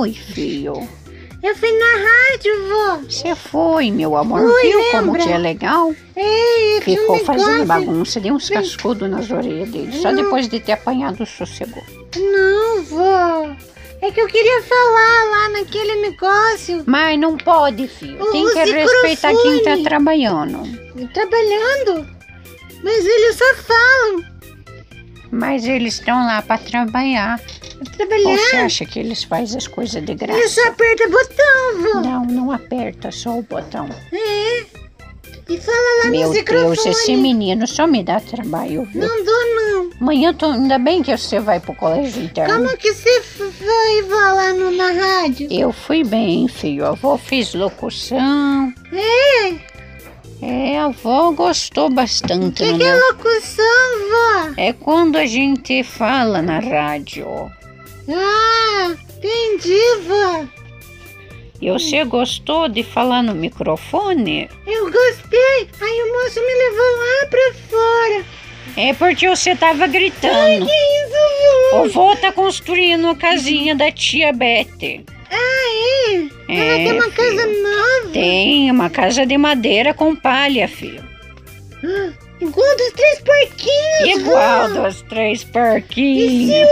fui, filho. Eu fui na rádio, vó. Você foi, meu amor. Viu como lembra? que é legal? Eu tinha um Ficou fazendo bagunça, deu uns cascudos nas orelhas dele. Só Não. depois de ter apanhado sossegou. Não, vó. É que eu queria falar lá naquele negócio. Mas não pode, filho. Tem O que respeitar quem tá trabalhando. Trabalhando. Mas eles só falam. Mas eles estão lá pra trabalhar. Ou você Trabalhar. acha que eles fazem as coisas de Eles graça? só apertam botão, vó. Não, não aperta só o botão. É. E fala lá Meu no Deus, microfone. esse menino só me dá trabalho, viu? Não dou, não. Amanhã, tô, ainda bem que você vai pro colégio interno. Como que você foi, vó, lá no, na rádio? Eu fui bem, filho. A avó fez locução. É. É, a avó gostou O bastante. que, no que é meu- locução, É quando a gente fala na rádio. Ah, entendi, vó. E você gostou de falar no microfone? Eu gostei. Aí o moço me levou lá pra fora. É porque você tava gritando. Que isso, vó? O vô tá construindo a casinha da tia Bete. Ah, é? Ela É, tem uma casa filho. nova. Tem uma casa de madeira com palha, filho. Igual dos três porquinhos, Igual vó. dos três porquinhos.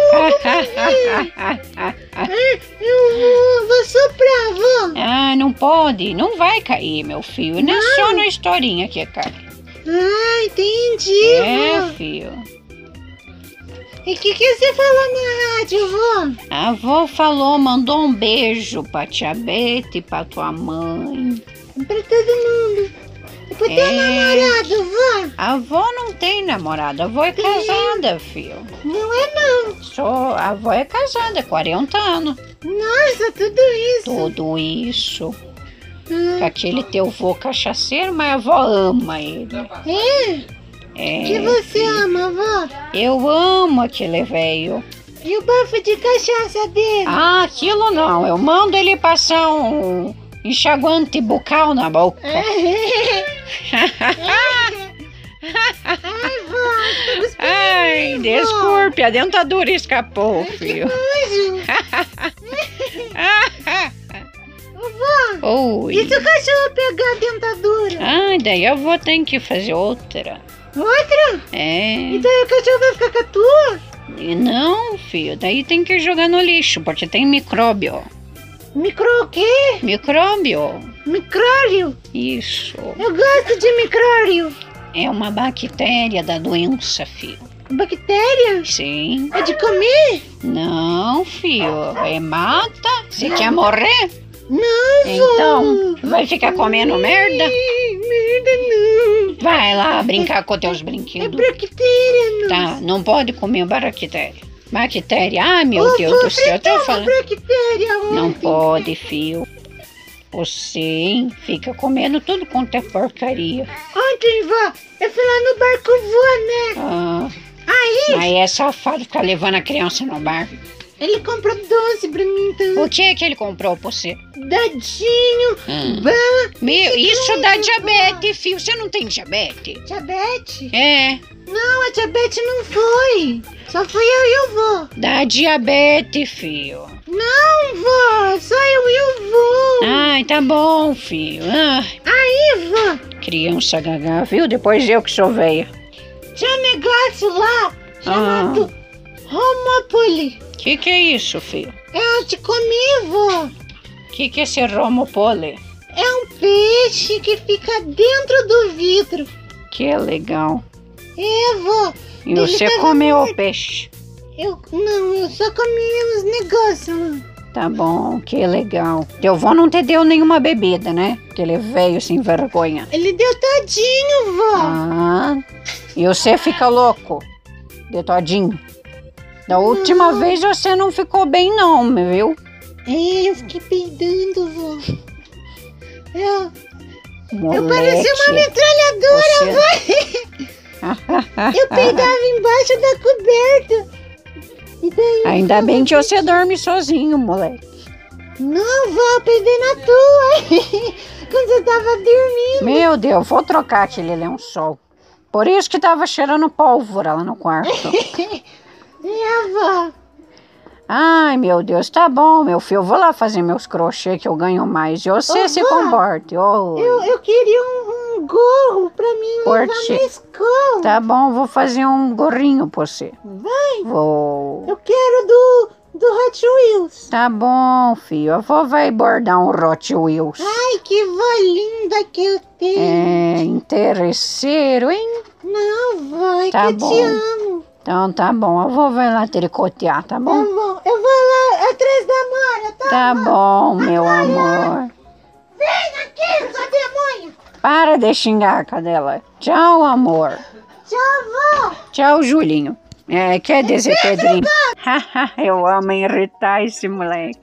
Ah, eu vou, vou soprar, ah, não pode. Não vai cair, meu filho. Não é só na historinha que cai. Ah, entendi, É, vó. filho. E o que, que você falou na rádio, vó? A avó falou, mandou um beijo pra tia Bete, pra tua mãe. Pra todo mundo. E pra teu É. namorado, vó? A avó não tem namorada, a avó é casada, filho. Não é não. Só, a avó é casada, 40 anos. Nossa, tudo isso. Tudo isso. Com aquele teu vô cachaceiro, mas a avó ama ele. é? É, que você filho. ama, vó? Eu amo aquele velho. E o bafo de cachaça dele? Ah, aquilo não. Eu mando ele passar um enxaguante bucal na boca. Ai, desculpe, a dentadura escapou, filho. Oi. e se o cachorro pegar a dentadura? Ah, daí a avó tem que fazer outra. Outra? É. E daí o cachorro vai ficar com a tua? Não, filho, daí tem que jogar no lixo, porque tem micróbio. Micro o quê? Micróbio. Micrório? Isso. Eu gosto de micrório. É uma bactéria da doença, filho. Bactéria? Sim. É de comer? Não, filho. É mata. Você quer morrer? Não, Então, vai ficar comendo merda? Merda não. Vai lá brincar com teus É brinquedos. bactéria, não. Tá, não pode comer bactéria. Bactéria, ah, meu Deus do céu, eu tô falando. bactéria Não pode, filho. Você hein, fica comendo tudo quanto é porcaria. Ontem, vó, eu fui lá no bar com o vô, né? Ah, Aí, mas é safado ficar levando a criança no bar. ele comprou doce pra mim, então. O que é que ele comprou pra você? Dadinho, Hum. bala, Meu, isso dá diabetes, filho. Você não tem diabetes? diabetes. É, Não, a diabetes não foi. Só fui eu e o vô. dá diabetes, filho. Não, vô, só eu e o vô. Ai, tá bom, filho. Ah, Aí, vô, criança gaga, viu? Depois eu que sou velha. tinha um negócio lá chamado Romopoli. Que que é isso, filho? Eu te comi, vô. Que que é esse romopole? É um peixe que fica dentro do vidro. Que legal. É, vô. E Ele você comeu o morto. peixe. Eu, não, eu só comi os negócios. Tá bom, que legal. Teu avô não te deu nenhuma bebida, né? Que ele veio sem vergonha. Ele deu todinho, vô. Ah, e você fica louco, de todinho. Da última Não. vez você não ficou bem não, viu? É, eu fiquei peidando, vô. Eu, Moleque. eu parecia uma metralhadora, Você- Eu peidava embaixo da coberta. Daí Ainda bem que você dorme sozinho, moleque. Não, vó, eu peidei na tua. Quando você tava dormindo. Meu Deus, vou trocar aquele lençol. Por isso que tava cheirando pólvora lá no quarto. E a vó? Ai, meu Deus, tá bom, meu filho. Eu vou lá fazer meus crochê que eu ganho mais. E você Ô, se vó, comporte. Eu, eu queria um gorro pra mim levar Porte. na escola. Tá bom, vou fazer um gorrinho pra você. Vai. Vou. Eu quero do, do Hot Wheels. Tá bom, filho. A avó vai bordar um Hot Wheels. Ai, que vó linda que eu tenho. É interesseiro, hein? Não, vó, é Tá que eu bom. te amo. Então tá bom, a avó vai lá tricotear, tá Tá bom? bom. Eu vou lá atrás da Mora, tá? Tá bom, meu amor. Para de xingar, cadela. Tchau, amor. Tchau, vó. Tchau, Julinho. É, quer dizer, Pedrinho? Eu amo irritar esse moleque.